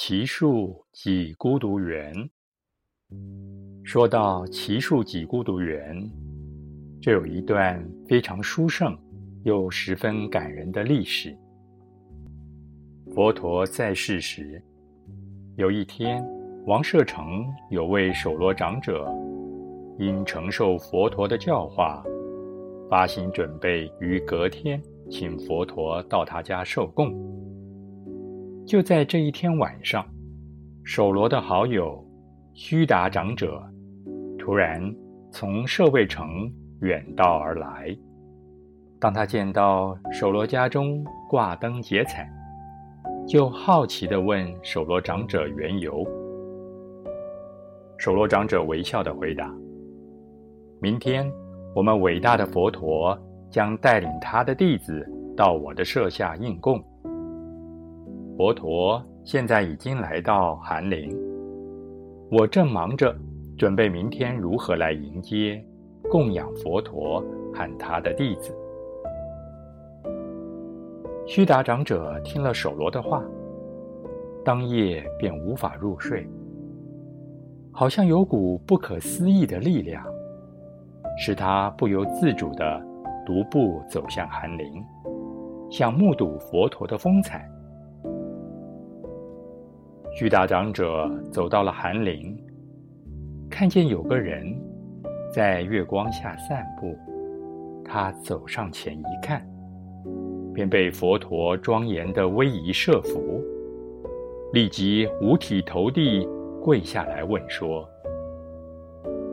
奇树几孤独园。说到奇树几孤独园，这有一段非常殊胜又十分感人的历史。佛陀在世时，有一天，王舍城有位守罗长者，因承受佛陀的教化，发心准备于隔天请佛陀到他家受供。就在这一天晚上，守罗的好友须达长者突然从舍卫城远道而来。当他见到守罗家中挂灯结彩，就好奇地问守罗长者缘由。守罗长者微笑地回答：“明天，我们伟大的佛陀将带领他的弟子到我的舍下应供。”佛陀现在已经来到寒林，我正忙着准备明天如何来迎接、供养佛陀和他的弟子。须达长者听了守罗的话，当夜便无法入睡，好像有股不可思议的力量，使他不由自主地独步走向寒林，想目睹佛陀的风采。巨大长者走到了寒林，看见有个人在月光下散步。他走上前一看，便被佛陀庄严的威仪摄服，立即五体投地跪下来问说：“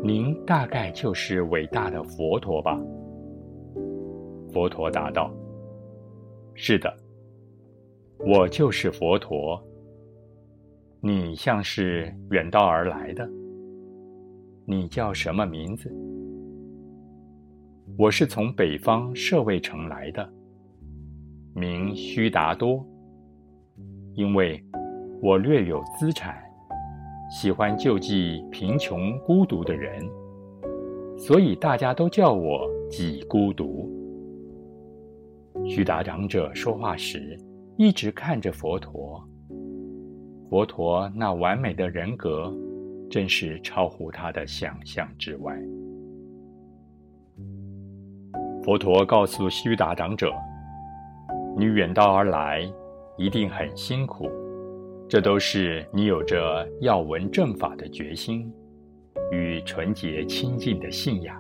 您大概就是伟大的佛陀吧？”佛陀答道：“是的，我就是佛陀。”你像是远道而来的，你叫什么名字？我是从北方舍卫城来的，名须达多。因为我略有资产，喜欢救济贫穷孤独的人，所以大家都叫我己孤独。须达长者说话时，一直看着佛陀。佛陀那完美的人格，真是超乎他的想象之外。佛陀告诉须达长者：“你远道而来，一定很辛苦，这都是你有着要闻正法的决心与纯洁清净的信仰。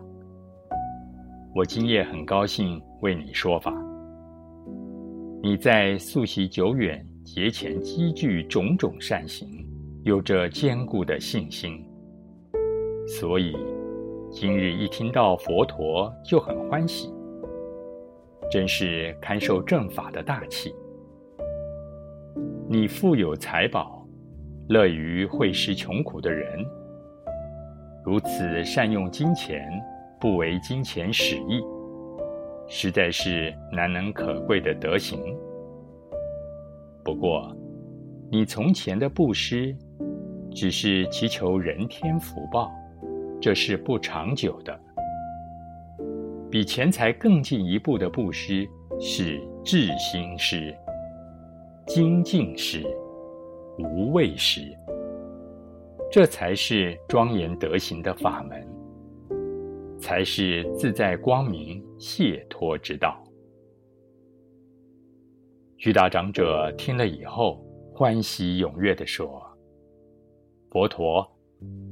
我今夜很高兴为你说法。你在宿习久远。”节前积聚种种善行，有着坚固的信心，所以今日一听到佛陀就很欢喜，真是堪受正法的大气。你富有财宝，乐于惠施穷苦的人，如此善用金钱，不为金钱使役，实在是难能可贵的德行。不过，你从前的布施，只是祈求人天福报，这是不长久的。比钱财更进一步的布施是智心施、精进施、无畏施，这才是庄严德行的法门，才是自在光明解脱之道。须达长者听了以后，欢喜踊跃地说：“佛陀，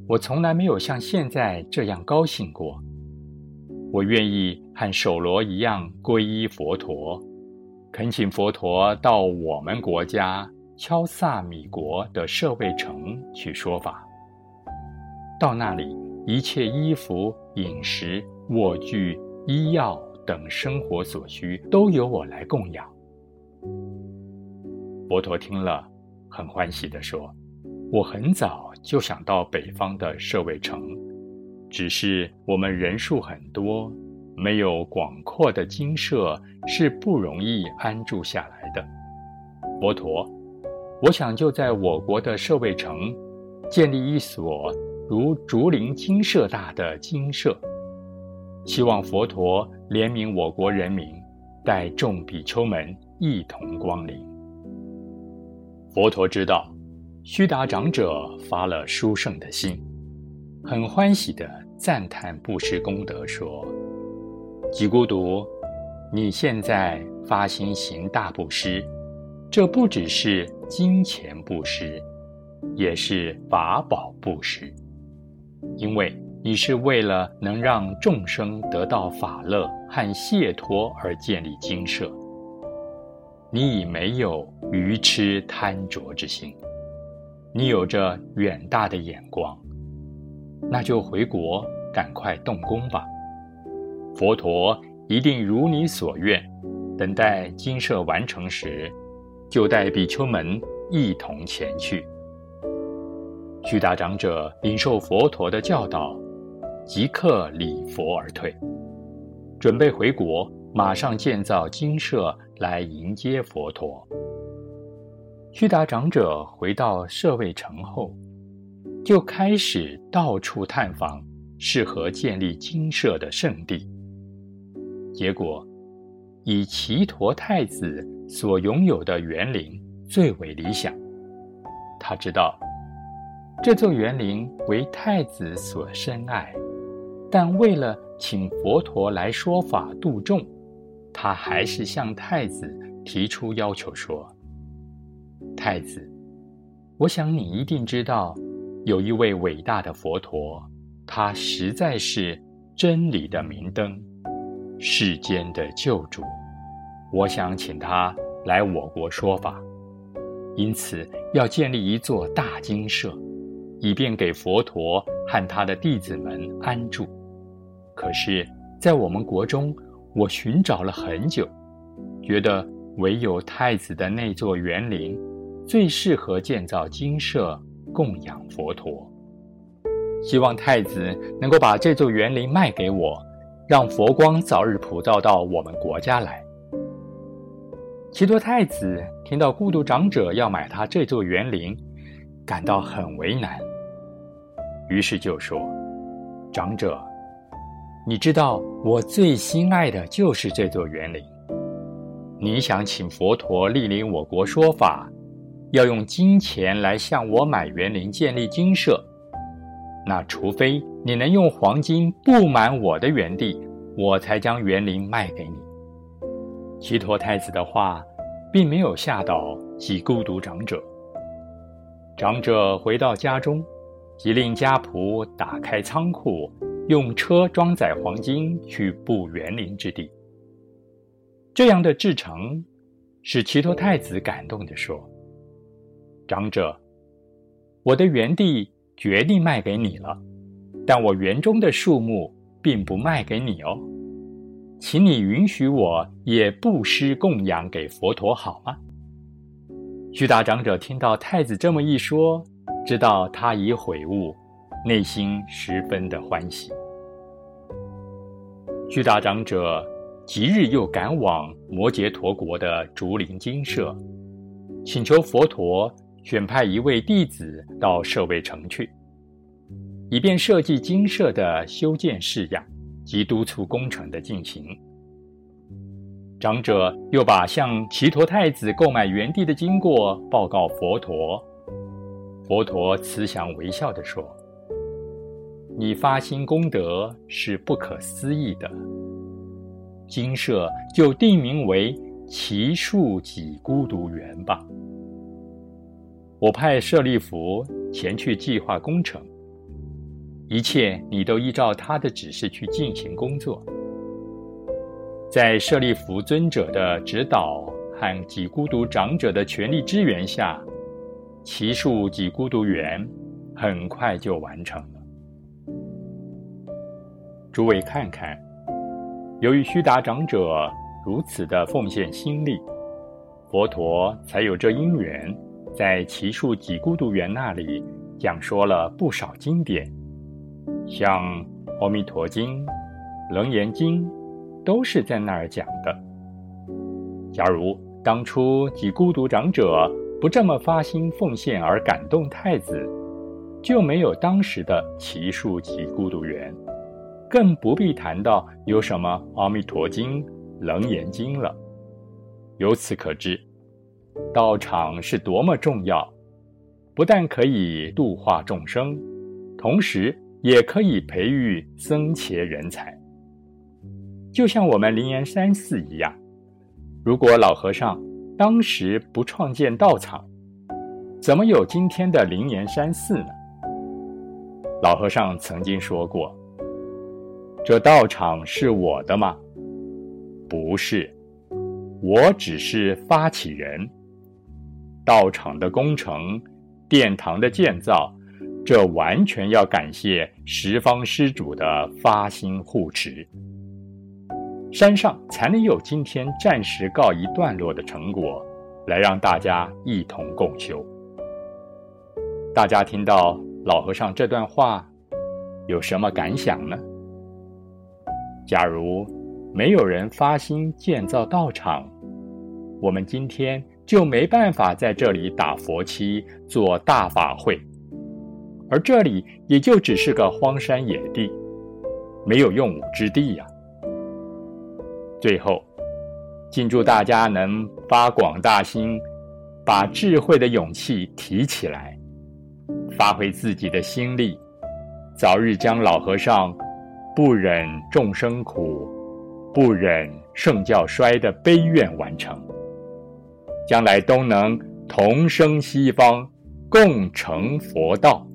我从来没有像现在这样高兴过。我愿意和守罗一样皈依佛陀，恳请佛陀到我们国家敲萨米国的舍卫城去说法。到那里，一切衣服、饮食、卧具、医药等生活所需，都由我来供养。”佛陀听了，很欢喜地说：“我很早就想到北方的舍卫城，只是我们人数很多，没有广阔的精舍，是不容易安住下来的。佛陀，我想就在我国的舍卫城，建立一所如竹林精舍大的精舍，希望佛陀怜悯我国人民，带众比丘们一同光临。”佛陀知道，须达长者发了殊胜的心，很欢喜地赞叹布施功德，说：“吉孤独，你现在发心行大布施，这不只是金钱布施，也是法宝布施，因为你是为了能让众生得到法乐和解脱而建立精舍，你已没有愚痴贪着之心。”你有着远大的眼光，那就回国赶快动工吧。佛陀一定如你所愿，等待金舍完成时，就带比丘们一同前去。须达长者领受佛陀的教导，即刻礼佛而退，准备回国，马上建造金舍来迎接佛陀。须达长者回到舍卫城后，就开始到处探访适合建立精舍的圣地。结果，以齐陀太子所拥有的园林最为理想。他知道这座园林为太子所深爱，但为了请佛陀来说法度众，他还是向太子提出要求说。太子，我想你一定知道，有一位伟大的佛陀，他实在是真理的明灯，世间的救主。我想请他来我国说法，因此要建立一座大精舍，以便给佛陀和他的弟子们安住。可是，在我们国中，我寻找了很久，觉得唯有太子的那座园林。最适合建造精舍供养佛陀。希望太子能够把这座园林卖给我，让佛光早日普照到我们国家来。齐多太子听到孤独长者要买他这座园林，感到很为难，于是就说：“长者，你知道我最心爱的就是这座园林。你想请佛陀莅临我国说法？”要用金钱来向我买园林建立精舍，那除非你能用黄金布满我的园地，我才将园林卖给你。齐陀太子的话，并没有吓倒几孤独长者。长者回到家中，即令家仆打开仓库，用车装载黄金去布园林之地。这样的制成，使齐陀太子感动地说。长者，我的园地决定卖给你了，但我园中的树木并不卖给你哦，请你允许我也布施供养给佛陀好吗？须达长者听到太子这么一说，知道他已悔悟，内心十分的欢喜。须大长者即日又赶往摩羯陀国的竹林精舍，请求佛陀。选派一位弟子到舍卫城去，以便设计精舍的修建式样及督促工程的进行。长者又把向齐陀太子购买园地的经过报告佛陀。佛陀慈祥微笑地说：“你发心功德是不可思议的，精舍就定名为奇树几孤独园吧。”我派舍利弗前去计划工程，一切你都依照他的指示去进行工作。在舍利弗尊者的指导和几孤独长者的全力支援下，奇树几孤独园很快就完成。诸位看看，由于须达长者如此的奉献心力，佛陀才有这因缘。在奇树几孤独园那里讲说了不少经典，像《阿弥陀经》《楞严经》，都是在那儿讲的。假如当初几孤独长者不这么发心奉献而感动太子，就没有当时的奇树几孤独园，更不必谈到有什么《阿弥陀经》《楞严经》了。由此可知。道场是多么重要，不但可以度化众生，同时也可以培育僧伽人才。就像我们灵岩山寺一样，如果老和尚当时不创建道场，怎么有今天的灵岩山寺呢？老和尚曾经说过：“这道场是我的吗？不是，我只是发起人。道场的工程。”殿堂的建造，这完全要感谢十方施主的发心护持，山上才能有今天暂时告一段落的成果，来让大家一同共修。大家听到老和尚这段话，有什么感想呢？假如没有人发心建造道场，我们今天。就没办法在这里打佛七做大法会，而这里也就只是个荒山野地，没有用武之地呀。最后，敬祝大家能发广大心，把智慧的勇气提起来，发挥自己的心力，早日将老和尚不忍众生苦，不忍圣教衰的悲愿完成。将来都能同生西方，共成佛道。